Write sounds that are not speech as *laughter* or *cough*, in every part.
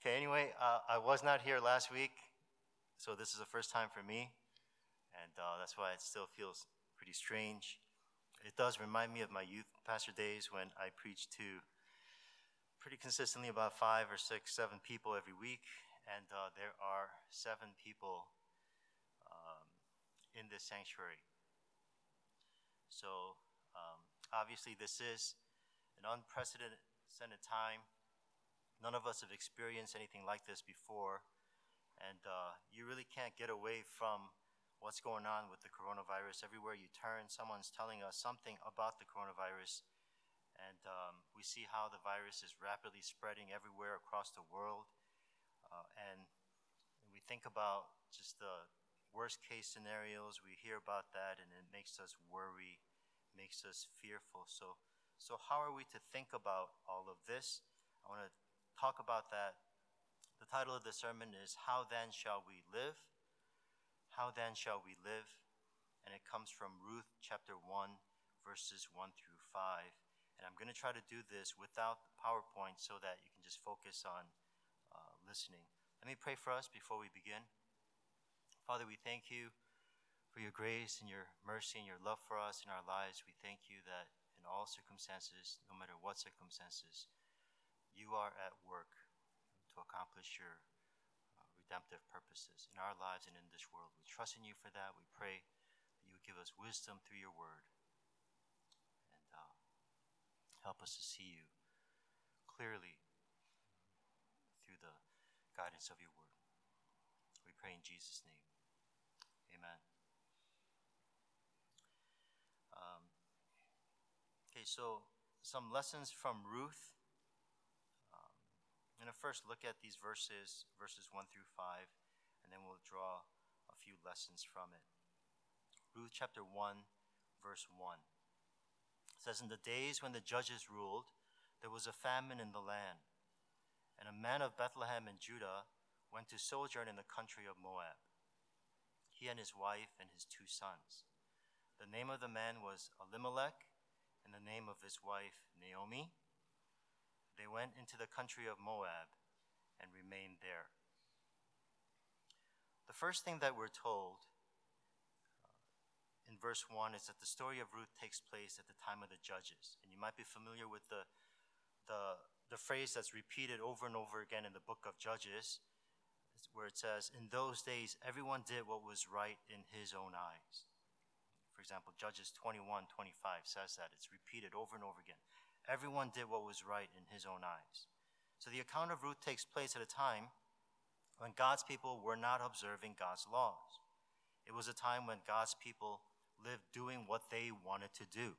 Okay, anyway, uh, I was not here last week, so this is the first time for me, and uh, that's why it still feels pretty strange. It does remind me of my youth pastor days when I preached to pretty consistently about five or six, seven people every week, and uh, there are seven people um, in this sanctuary. So, um, obviously, this is an unprecedented time None of us have experienced anything like this before, and uh, you really can't get away from what's going on with the coronavirus. Everywhere you turn, someone's telling us something about the coronavirus, and um, we see how the virus is rapidly spreading everywhere across the world. Uh, and we think about just the worst case scenarios, we hear about that, and it makes us worry, makes us fearful. So, so how are we to think about all of this? I want to talk about that. The title of the sermon is How Then Shall We Live? How Then Shall We Live? And it comes from Ruth chapter 1, verses 1 through 5. And I'm going to try to do this without the PowerPoint so that you can just focus on uh, listening. Let me pray for us before we begin. Father, we thank you for your grace and your mercy and your love for us in our lives. We thank you that in all circumstances, no matter what circumstances, you are at work to accomplish your uh, redemptive purposes in our lives and in this world. We trust in you for that. We pray that you would give us wisdom through your word and uh, help us to see you clearly through the guidance of your word. We pray in Jesus' name. Amen. Um, okay, so some lessons from Ruth. I'm going to first look at these verses, verses 1 through 5, and then we'll draw a few lessons from it. Ruth chapter 1, verse 1 says, In the days when the judges ruled, there was a famine in the land, and a man of Bethlehem in Judah went to sojourn in the country of Moab, he and his wife and his two sons. The name of the man was Elimelech, and the name of his wife Naomi they went into the country of Moab and remained there. The first thing that we're told uh, in verse 1 is that the story of Ruth takes place at the time of the judges. And you might be familiar with the, the, the phrase that's repeated over and over again in the book of Judges, where it says, In those days, everyone did what was right in his own eyes. For example, Judges 21 25 says that. It's repeated over and over again. Everyone did what was right in his own eyes. So the account of Ruth takes place at a time when God's people were not observing God's laws. It was a time when God's people lived doing what they wanted to do.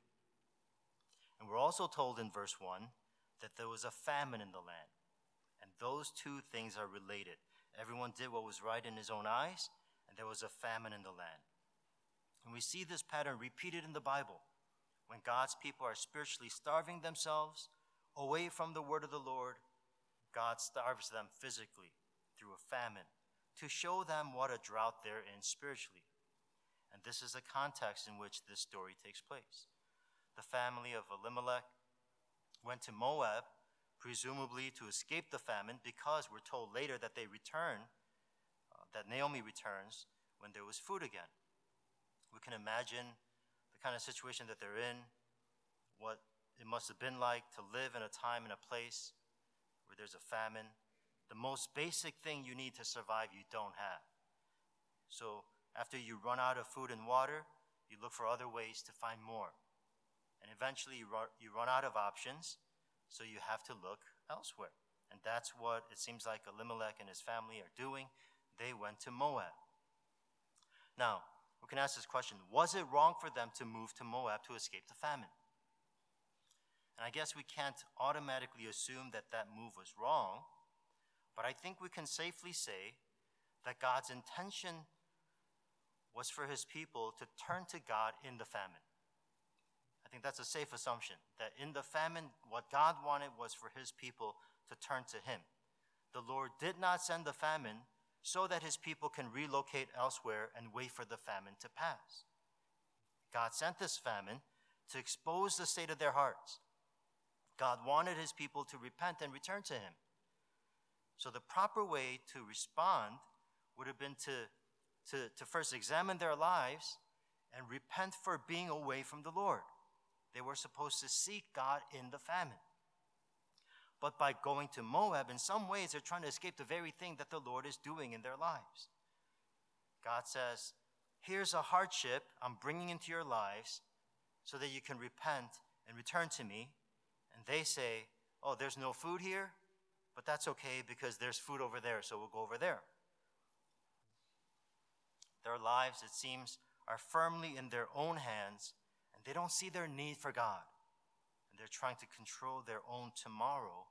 And we're also told in verse 1 that there was a famine in the land. And those two things are related. Everyone did what was right in his own eyes, and there was a famine in the land. And we see this pattern repeated in the Bible when God's people are spiritually starving themselves away from the word of the Lord, God starves them physically through a famine to show them what a drought they're in spiritually. And this is the context in which this story takes place. The family of Elimelech went to Moab, presumably to escape the famine, because we're told later that they return, uh, that Naomi returns when there was food again. We can imagine kind of situation that they're in, what it must have been like to live in a time and a place where there's a famine. The most basic thing you need to survive, you don't have. So after you run out of food and water, you look for other ways to find more. And eventually you run, you run out of options, so you have to look elsewhere. And that's what it seems like Elimelech and his family are doing. They went to Moab. Now, we can ask this question Was it wrong for them to move to Moab to escape the famine? And I guess we can't automatically assume that that move was wrong, but I think we can safely say that God's intention was for his people to turn to God in the famine. I think that's a safe assumption that in the famine, what God wanted was for his people to turn to him. The Lord did not send the famine so that his people can relocate elsewhere and wait for the famine to pass. God sent this famine to expose the state of their hearts. God wanted his people to repent and return to him. So the proper way to respond would have been to, to, to first examine their lives and repent for being away from the Lord. They were supposed to seek God in the famine. But by going to Moab, in some ways, they're trying to escape the very thing that the Lord is doing in their lives. God says, Here's a hardship I'm bringing into your lives so that you can repent and return to me. And they say, Oh, there's no food here, but that's okay because there's food over there, so we'll go over there. Their lives, it seems, are firmly in their own hands, and they don't see their need for God. And they're trying to control their own tomorrow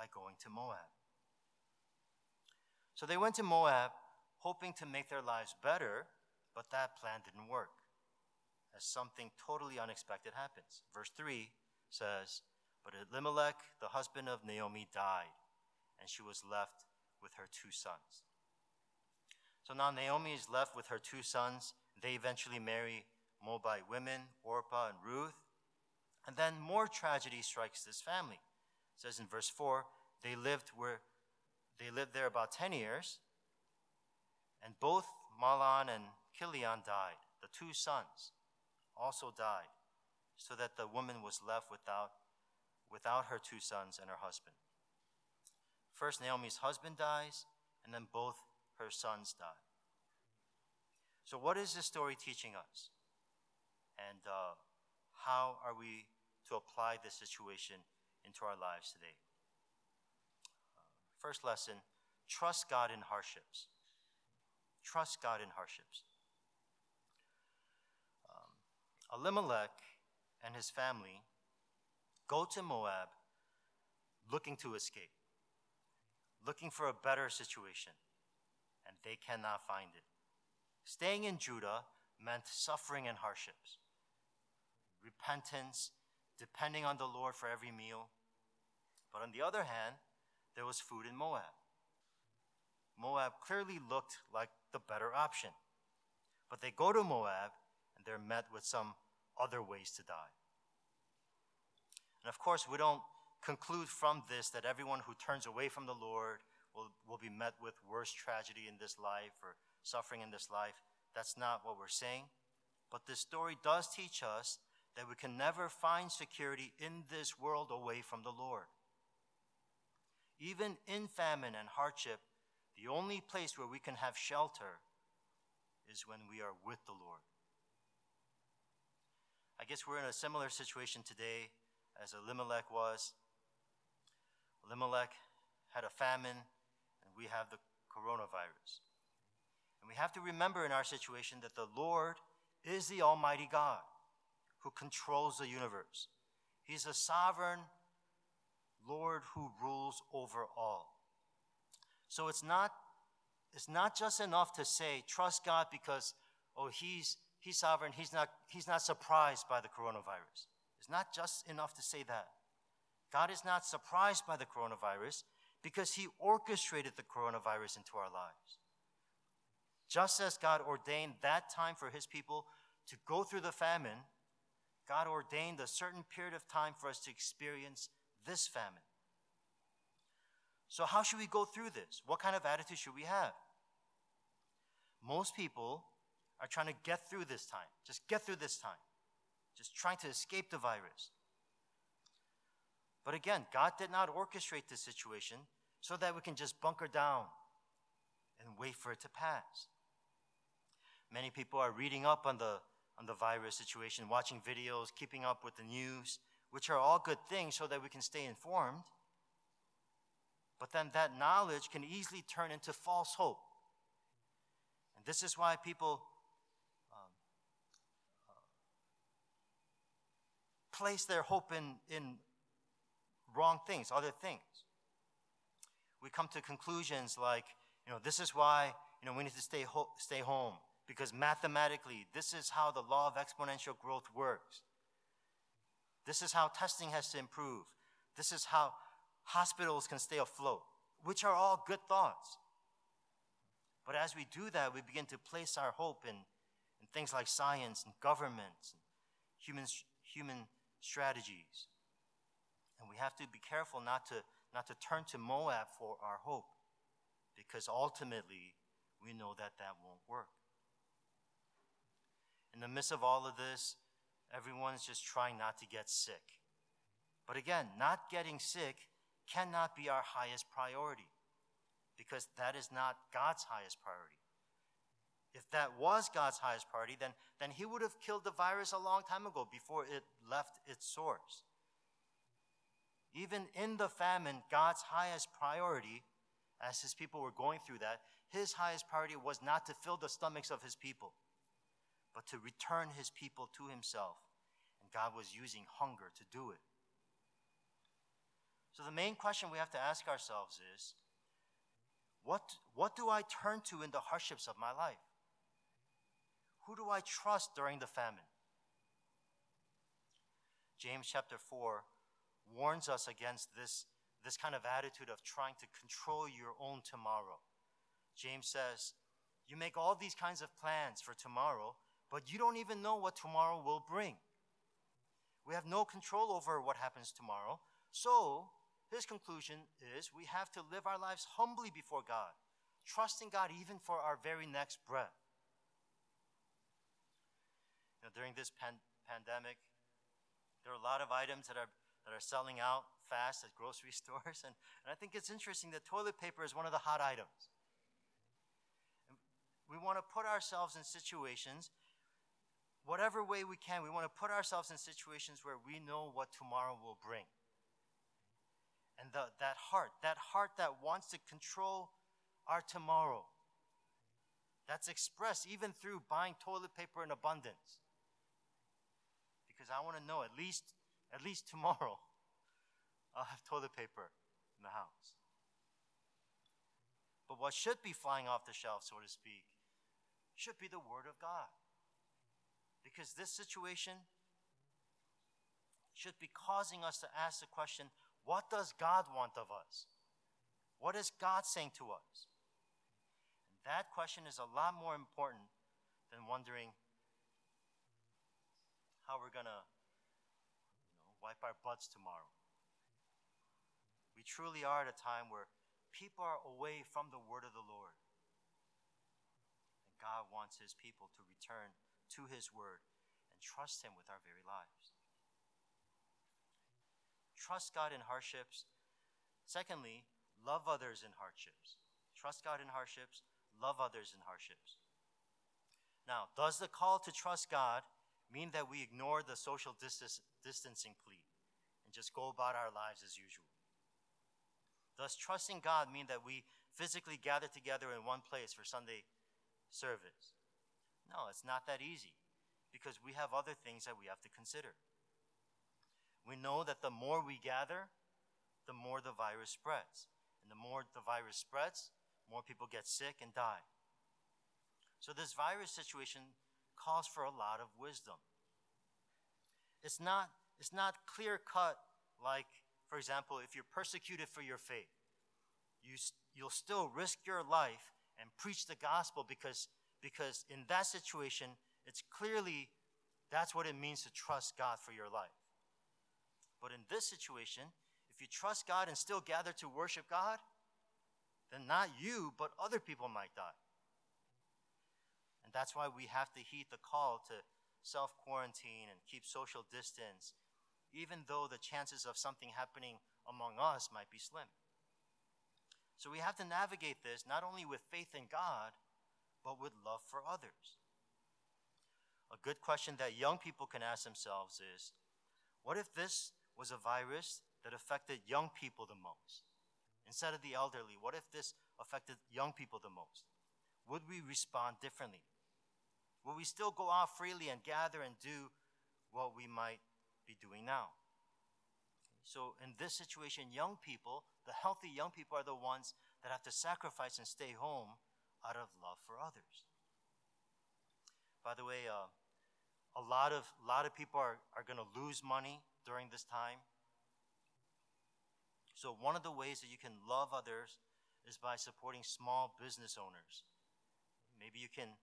by going to Moab. So they went to Moab, hoping to make their lives better, but that plan didn't work, as something totally unexpected happens. Verse 3 says, But Elimelech, the husband of Naomi, died, and she was left with her two sons. So now Naomi is left with her two sons. They eventually marry Moabite women, Orpah and Ruth. And then more tragedy strikes this family. It says in verse 4 they lived where they lived there about 10 years, and both Mahlon and Chilion died. The two sons also died, so that the woman was left without, without her two sons and her husband. First, Naomi's husband dies, and then both her sons die. So, what is this story teaching us? And uh, how are we to apply this situation into our lives today? Uh, first lesson trust God in hardships. Trust God in hardships. Um, Elimelech and his family go to Moab looking to escape, looking for a better situation and they cannot find it. Staying in Judah meant suffering and hardships, repentance, depending on the Lord for every meal. But on the other hand, there was food in Moab. Moab clearly looked like the better option. But they go to Moab and they're met with some other ways to die. And of course, we don't conclude from this that everyone who turns away from the Lord will, will be met with worse tragedy in this life or suffering in this life. That's not what we're saying. But this story does teach us that we can never find security in this world away from the Lord. Even in famine and hardship, the only place where we can have shelter is when we are with the Lord. I guess we're in a similar situation today as Elimelech was. Elimelech had a famine and we have the coronavirus. And we have to remember in our situation that the Lord is the Almighty God who controls the universe. He's a sovereign Lord who rules over all. So it's not, it's not just enough to say, trust God because, oh, he's, he's sovereign, he's not, he's not surprised by the coronavirus. It's not just enough to say that. God is not surprised by the coronavirus because he orchestrated the coronavirus into our lives. Just as God ordained that time for his people to go through the famine, God ordained a certain period of time for us to experience this famine. So, how should we go through this? What kind of attitude should we have? Most people are trying to get through this time, just get through this time, just trying to escape the virus. But again, God did not orchestrate this situation so that we can just bunker down and wait for it to pass. Many people are reading up on the, on the virus situation, watching videos, keeping up with the news, which are all good things so that we can stay informed. But then that knowledge can easily turn into false hope. And this is why people um, uh, place their hope in, in wrong things, other things. We come to conclusions like, you know, this is why, you know, we need to stay, ho- stay home because mathematically, this is how the law of exponential growth works. This is how testing has to improve. This is how hospitals can stay afloat, which are all good thoughts. But as we do that, we begin to place our hope in, in things like science and government and human, human strategies. And we have to be careful not to, not to turn to Moab for our hope. because ultimately we know that that won't work. In the midst of all of this, everyone's just trying not to get sick. But again, not getting sick cannot be our highest priority because that is not God's highest priority. If that was God's highest priority, then, then He would have killed the virus a long time ago before it left its source. Even in the famine, God's highest priority, as His people were going through that, His highest priority was not to fill the stomachs of His people, but to return His people to Himself. And God was using hunger to do it. So the main question we have to ask ourselves is what, what do I turn to in the hardships of my life? Who do I trust during the famine? James chapter 4 warns us against this, this kind of attitude of trying to control your own tomorrow. James says, You make all these kinds of plans for tomorrow, but you don't even know what tomorrow will bring. We have no control over what happens tomorrow. So, his conclusion is we have to live our lives humbly before God, trusting God even for our very next breath. Now, during this pan- pandemic, there are a lot of items that are, that are selling out fast at grocery *laughs* stores, and, and I think it's interesting that toilet paper is one of the hot items. And we want to put ourselves in situations, whatever way we can, we want to put ourselves in situations where we know what tomorrow will bring and the, that heart, that heart that wants to control our tomorrow. That's expressed even through buying toilet paper in abundance. Because I want to know at least, at least tomorrow, *laughs* I'll have toilet paper in the house. But what should be flying off the shelf, so to speak, should be the Word of God. Because this situation should be causing us to ask the question what does God want of us? What is God saying to us? And that question is a lot more important than wondering how we're going to you know, wipe our butts tomorrow. We truly are at a time where people are away from the word of the Lord. And God wants his people to return to his word and trust him with our very lives trust God in hardships. Secondly, love others in hardships. Trust God in hardships, love others in hardships. Now, does the call to trust God mean that we ignore the social distancing plea and just go about our lives as usual? Does trusting God mean that we physically gather together in one place for Sunday service? No, it's not that easy because we have other things that we have to consider. We know that the more we gather, the more the virus spreads. And the more the virus spreads, more people get sick and die. So, this virus situation calls for a lot of wisdom. It's not, it's not clear cut like, for example, if you're persecuted for your faith, you, you'll still risk your life and preach the gospel because, because in that situation, it's clearly that's what it means to trust God for your life. But in this situation, if you trust God and still gather to worship God, then not you, but other people might die. And that's why we have to heed the call to self quarantine and keep social distance, even though the chances of something happening among us might be slim. So we have to navigate this not only with faith in God, but with love for others. A good question that young people can ask themselves is what if this was a virus that affected young people the most. Instead of the elderly, what if this affected young people the most? Would we respond differently? Will we still go out freely and gather and do what we might be doing now? So, in this situation, young people, the healthy young people, are the ones that have to sacrifice and stay home out of love for others. By the way, uh, a lot of, lot of people are, are going to lose money during this time. So, one of the ways that you can love others is by supporting small business owners. Maybe you can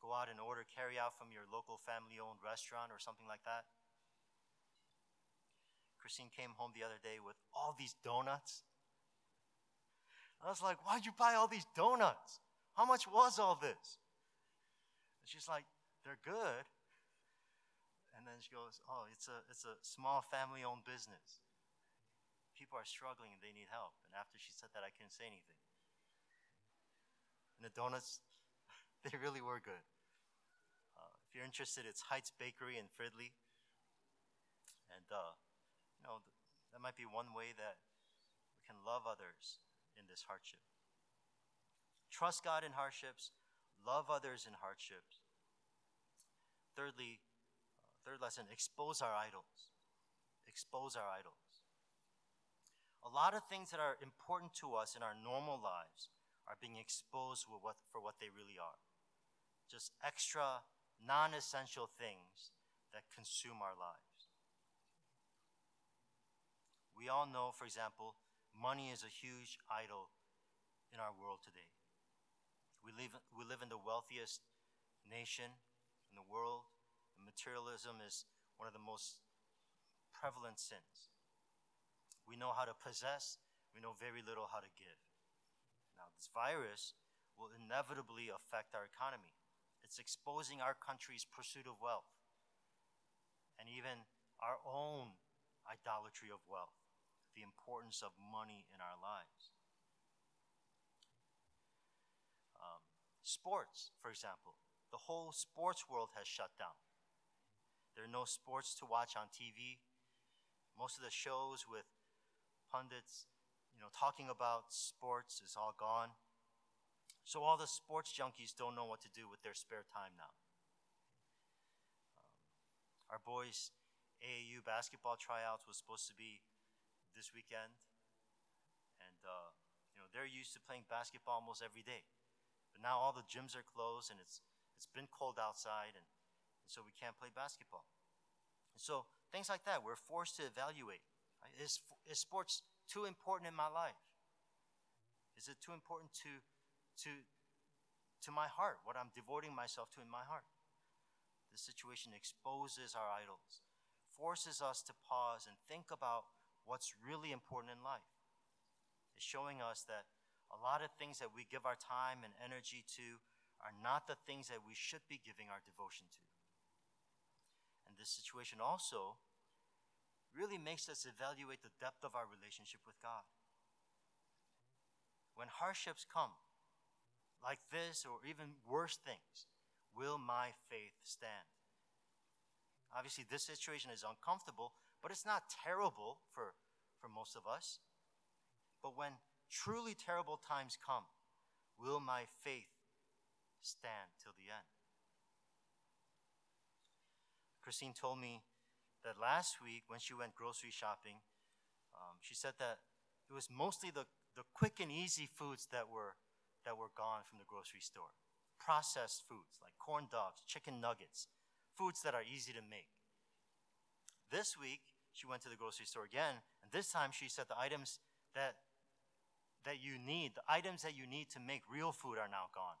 go out and order carry out from your local family owned restaurant or something like that. Christine came home the other day with all these donuts. I was like, Why'd you buy all these donuts? How much was all this? And she's like, They're good. And then she goes, Oh, it's a, it's a small family owned business. People are struggling and they need help. And after she said that, I couldn't say anything. And the donuts, *laughs* they really were good. Uh, if you're interested, it's Heights Bakery in Fridley. And, uh, you know, that might be one way that we can love others in this hardship. Trust God in hardships, love others in hardships. Thirdly, third lesson expose our idols. Expose our idols. A lot of things that are important to us in our normal lives are being exposed for what, for what they really are. Just extra, non essential things that consume our lives. We all know, for example, money is a huge idol in our world today. We live, we live in the wealthiest nation in the world, and materialism is one of the most prevalent sins. We know how to possess, we know very little how to give. Now, this virus will inevitably affect our economy. It's exposing our country's pursuit of wealth and even our own idolatry of wealth, the importance of money in our lives. Sports, for example. The whole sports world has shut down. There are no sports to watch on TV. Most of the shows with pundits, you know, talking about sports is all gone. So all the sports junkies don't know what to do with their spare time now. Um, our boys' AAU basketball tryouts was supposed to be this weekend, and uh, you know they're used to playing basketball almost every day. Now all the gyms are closed and it's, it's been cold outside, and, and so we can't play basketball. And so things like that, we're forced to evaluate. Right? Is, is sports too important in my life? Is it too important to, to, to my heart, what I'm devoting myself to in my heart? This situation exposes our idols, forces us to pause and think about what's really important in life. It's showing us that a lot of things that we give our time and energy to are not the things that we should be giving our devotion to. And this situation also really makes us evaluate the depth of our relationship with God. When hardships come, like this or even worse things, will my faith stand? Obviously, this situation is uncomfortable, but it's not terrible for, for most of us. But when truly terrible times come, will my faith stand till the end? Christine told me that last week when she went grocery shopping, um, she said that it was mostly the, the quick and easy foods that were, that were gone from the grocery store. Processed foods like corn dogs, chicken nuggets, foods that are easy to make. This week, she went to the grocery store again, and this time she said the items that that you need, the items that you need to make real food are now gone.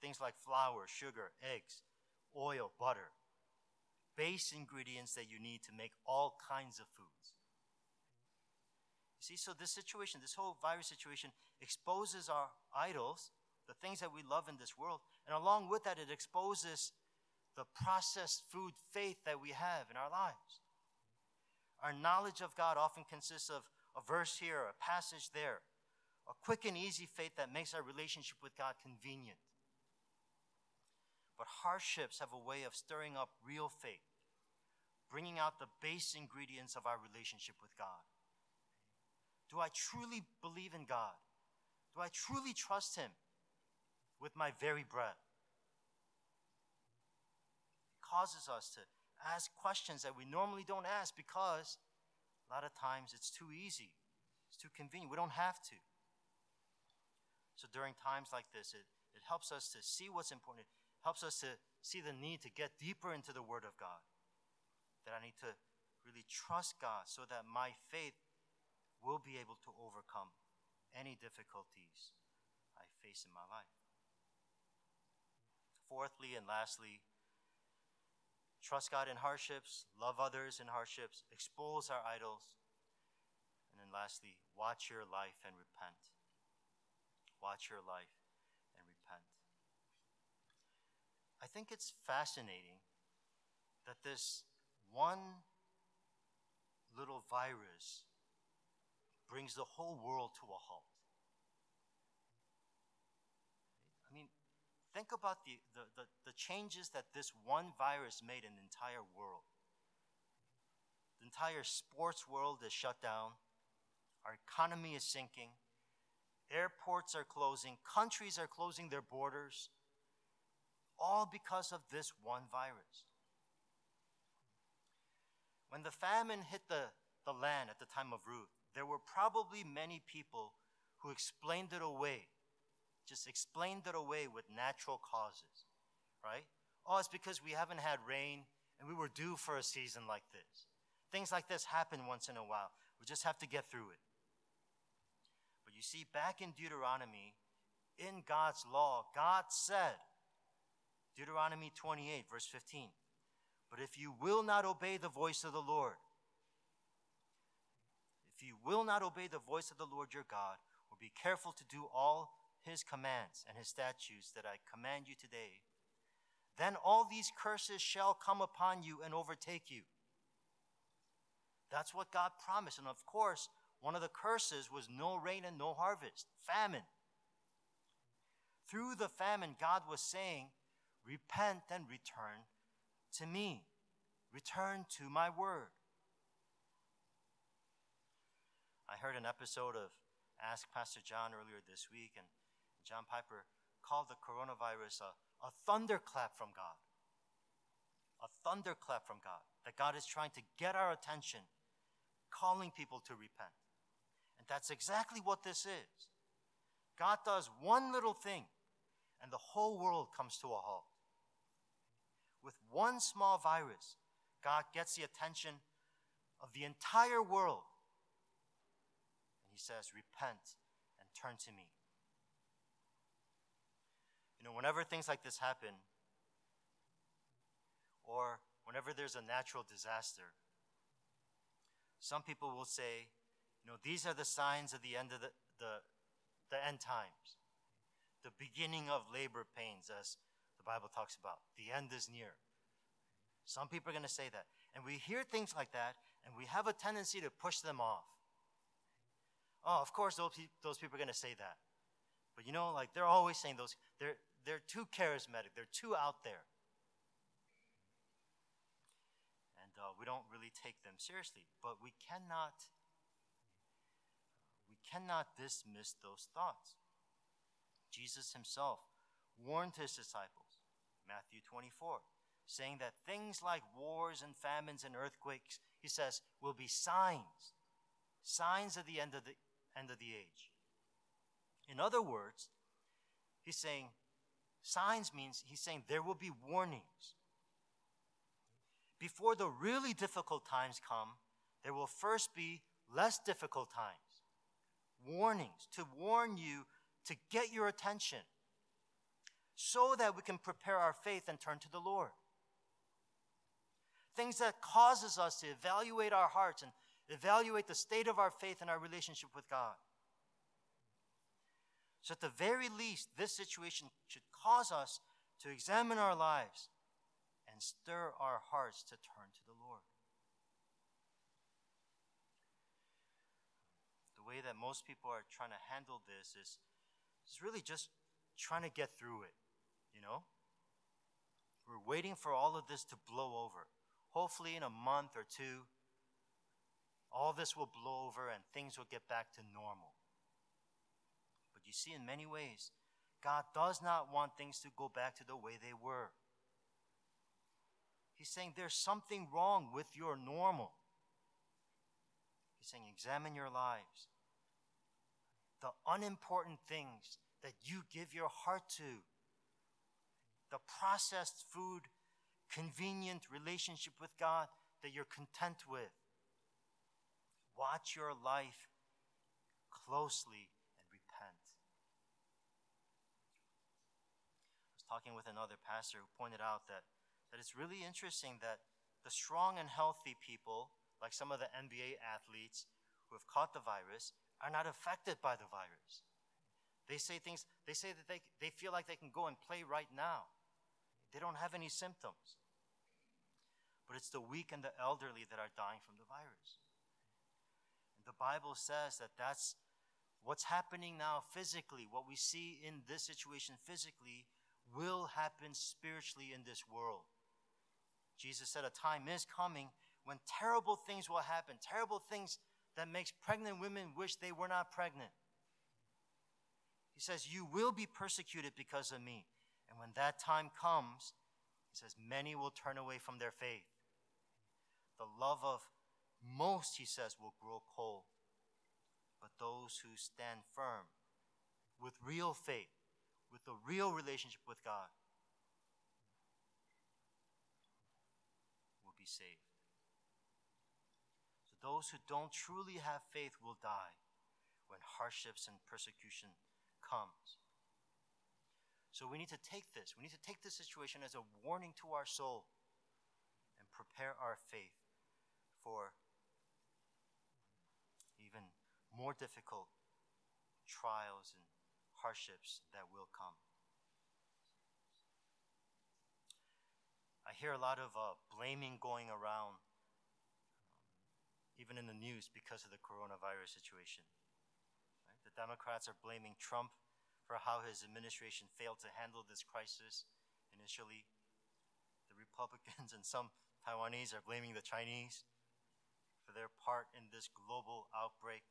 Things like flour, sugar, eggs, oil, butter. Base ingredients that you need to make all kinds of foods. You see, so this situation, this whole virus situation, exposes our idols, the things that we love in this world, and along with that, it exposes the processed food faith that we have in our lives. Our knowledge of God often consists of a verse here, a passage there, a quick and easy faith that makes our relationship with God convenient. But hardships have a way of stirring up real faith, bringing out the base ingredients of our relationship with God. Do I truly believe in God? Do I truly trust Him with my very breath? It causes us to ask questions that we normally don't ask because a lot of times it's too easy, it's too convenient. We don't have to. So during times like this, it, it helps us to see what's important. It helps us to see the need to get deeper into the Word of God. That I need to really trust God so that my faith will be able to overcome any difficulties I face in my life. Fourthly and lastly, trust God in hardships, love others in hardships, expose our idols, and then lastly, watch your life and repent. Watch your life, and repent. I think it's fascinating that this one little virus brings the whole world to a halt. I mean, think about the, the, the, the, changes that this one virus made in the entire world. The entire sports world is shut down, our economy is sinking, airports are closing, countries are closing their borders, all because of this one virus. When the famine hit the, the land at the time of Ruth, there were probably many people who explained it away, just explained it away with natural causes, right? Oh, it's because we haven't had rain and we were due for a season like this. Things like this happen once in a while. We just have to get through it. You see, back in Deuteronomy, in God's law, God said, Deuteronomy 28, verse 15, but if you will not obey the voice of the Lord, if you will not obey the voice of the Lord your God, or be careful to do all his commands and his statutes that I command you today, then all these curses shall come upon you and overtake you. That's what God promised. And of course, one of the curses was no rain and no harvest, famine. Through the famine, God was saying, Repent and return to me. Return to my word. I heard an episode of Ask Pastor John earlier this week, and John Piper called the coronavirus a, a thunderclap from God. A thunderclap from God. That God is trying to get our attention, calling people to repent. And that's exactly what this is. God does one little thing, and the whole world comes to a halt with one small virus, God gets the attention of the entire world. And He says, Repent and turn to me. You know, whenever things like this happen, or whenever there's a natural disaster, some people will say, know, these are the signs of the end of the, the, the end times, the beginning of labor pains, as the Bible talks about. The end is near. Some people are going to say that. And we hear things like that, and we have a tendency to push them off. Oh, of course, those, those people are going to say that. But you know, like they're always saying those, they're, they're too charismatic, they're too out there. And uh, we don't really take them seriously. But we cannot, cannot dismiss those thoughts. Jesus himself warned his disciples Matthew 24, saying that things like wars and famines and earthquakes, he says, will be signs, signs of the end of the end of the age. In other words, he's saying signs means he's saying there will be warnings. Before the really difficult times come, there will first be less difficult times. Warnings to warn you to get your attention so that we can prepare our faith and turn to the Lord. Things that causes us to evaluate our hearts and evaluate the state of our faith and our relationship with God. So at the very least, this situation should cause us to examine our lives and stir our hearts to turn to the Lord. The way that most people are trying to handle this is, is really just trying to get through it. You know? We're waiting for all of this to blow over. Hopefully, in a month or two, all this will blow over and things will get back to normal. But you see, in many ways, God does not want things to go back to the way they were. He's saying there's something wrong with your normal. He's saying, examine your lives. The unimportant things that you give your heart to the processed food, convenient relationship with God that you're content with. Watch your life closely and repent. I was talking with another pastor who pointed out that, that it's really interesting that the strong and healthy people, like some of the NBA athletes who have caught the virus, are not affected by the virus. They say things, they say that they, they feel like they can go and play right now. They don't have any symptoms. But it's the weak and the elderly that are dying from the virus. And the Bible says that that's what's happening now physically, what we see in this situation physically, will happen spiritually in this world. Jesus said a time is coming when terrible things will happen, terrible things that makes pregnant women wish they were not pregnant. He says, You will be persecuted because of me. And when that time comes, he says, Many will turn away from their faith. The love of most, he says, will grow cold. But those who stand firm with real faith, with a real relationship with God, will be saved. Those who don't truly have faith will die when hardships and persecution comes. So we need to take this. We need to take this situation as a warning to our soul and prepare our faith for even more difficult trials and hardships that will come. I hear a lot of uh, blaming going around, even in the news, because of the coronavirus situation. The Democrats are blaming Trump for how his administration failed to handle this crisis initially. The Republicans *laughs* and some Taiwanese are blaming the Chinese for their part in this global outbreak.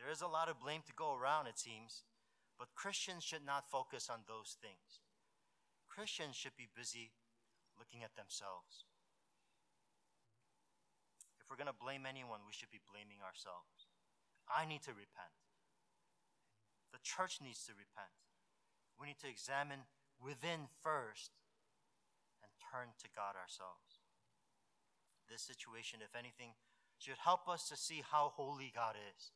There is a lot of blame to go around, it seems, but Christians should not focus on those things. Christians should be busy looking at themselves. If we're going to blame anyone, we should be blaming ourselves. I need to repent. The church needs to repent. We need to examine within first and turn to God ourselves. This situation, if anything, should help us to see how holy God is.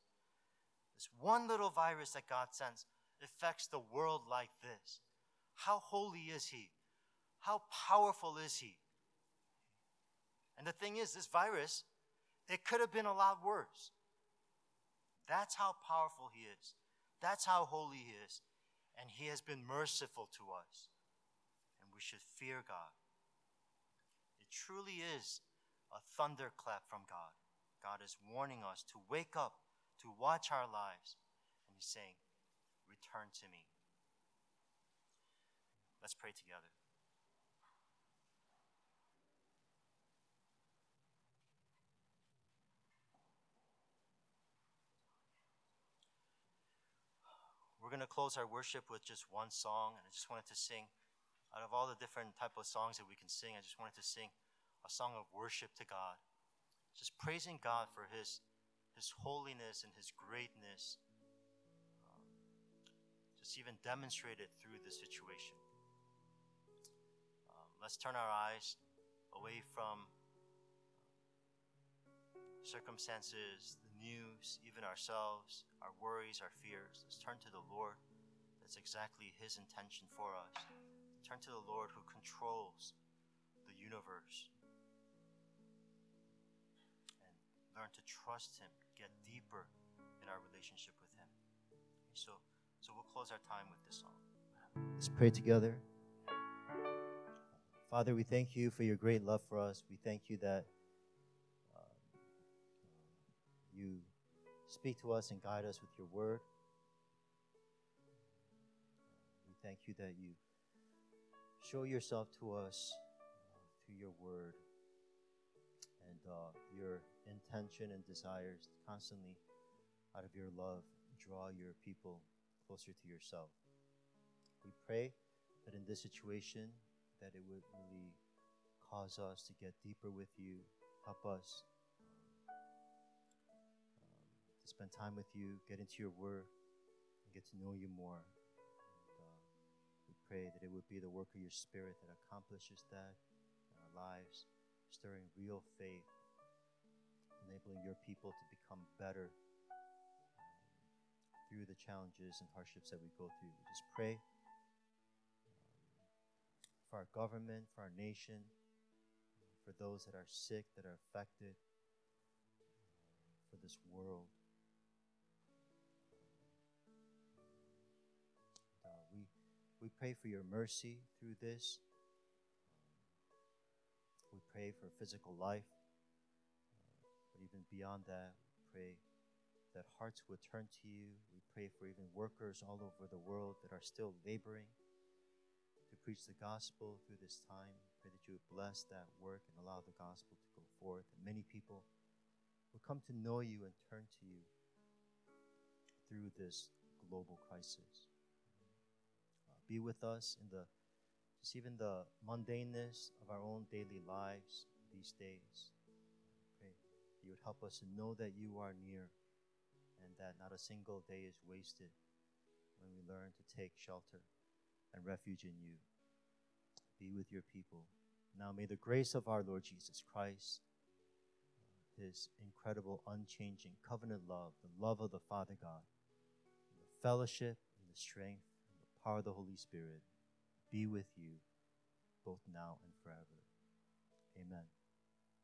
This one little virus that God sends affects the world like this. How holy is He? How powerful is He? And the thing is, this virus, it could have been a lot worse. That's how powerful He is. That's how holy He is. And He has been merciful to us. And we should fear God. It truly is a thunderclap from God. God is warning us to wake up, to watch our lives. And He's saying, Return to me. Let's pray together. Going to close our worship with just one song, and I just wanted to sing. Out of all the different type of songs that we can sing, I just wanted to sing a song of worship to God, just praising God for His His holiness and His greatness, um, just even demonstrated through the situation. Um, let's turn our eyes away from circumstances, the news, even ourselves, our worries, our fears. Let's turn to the Lord. That's exactly His intention for us. Turn to the Lord who controls the universe. And learn to trust Him, get deeper in our relationship with Him. So, so we'll close our time with this song. Let's pray together. Father, we thank you for your great love for us. We thank you that um, you speak to us and guide us with your word. We thank you that you show yourself to us uh, through your word and uh, your intention and desires constantly out of your love draw your people closer to yourself. We pray that in this situation that it would really cause us to get deeper with you, help us spend time with you, get into your word, and get to know you more. And, uh, we pray that it would be the work of your spirit that accomplishes that in our lives, stirring real faith, enabling your people to become better um, through the challenges and hardships that we go through. We just pray um, for our government, for our nation, for those that are sick, that are affected, uh, for this world. We pray for your mercy through this. We pray for physical life. But even beyond that, we pray that hearts would turn to you. We pray for even workers all over the world that are still laboring to preach the gospel through this time. Pray that you would bless that work and allow the gospel to go forth. And many people will come to know you and turn to you through this global crisis. Be with us in the just even the mundaneness of our own daily lives these days. Pray you would help us to know that you are near and that not a single day is wasted when we learn to take shelter and refuge in you. Be with your people. Now may the grace of our Lord Jesus Christ, his incredible, unchanging covenant love, the love of the Father God, the fellowship and the strength power of the Holy Spirit be with you both now and forever. Amen.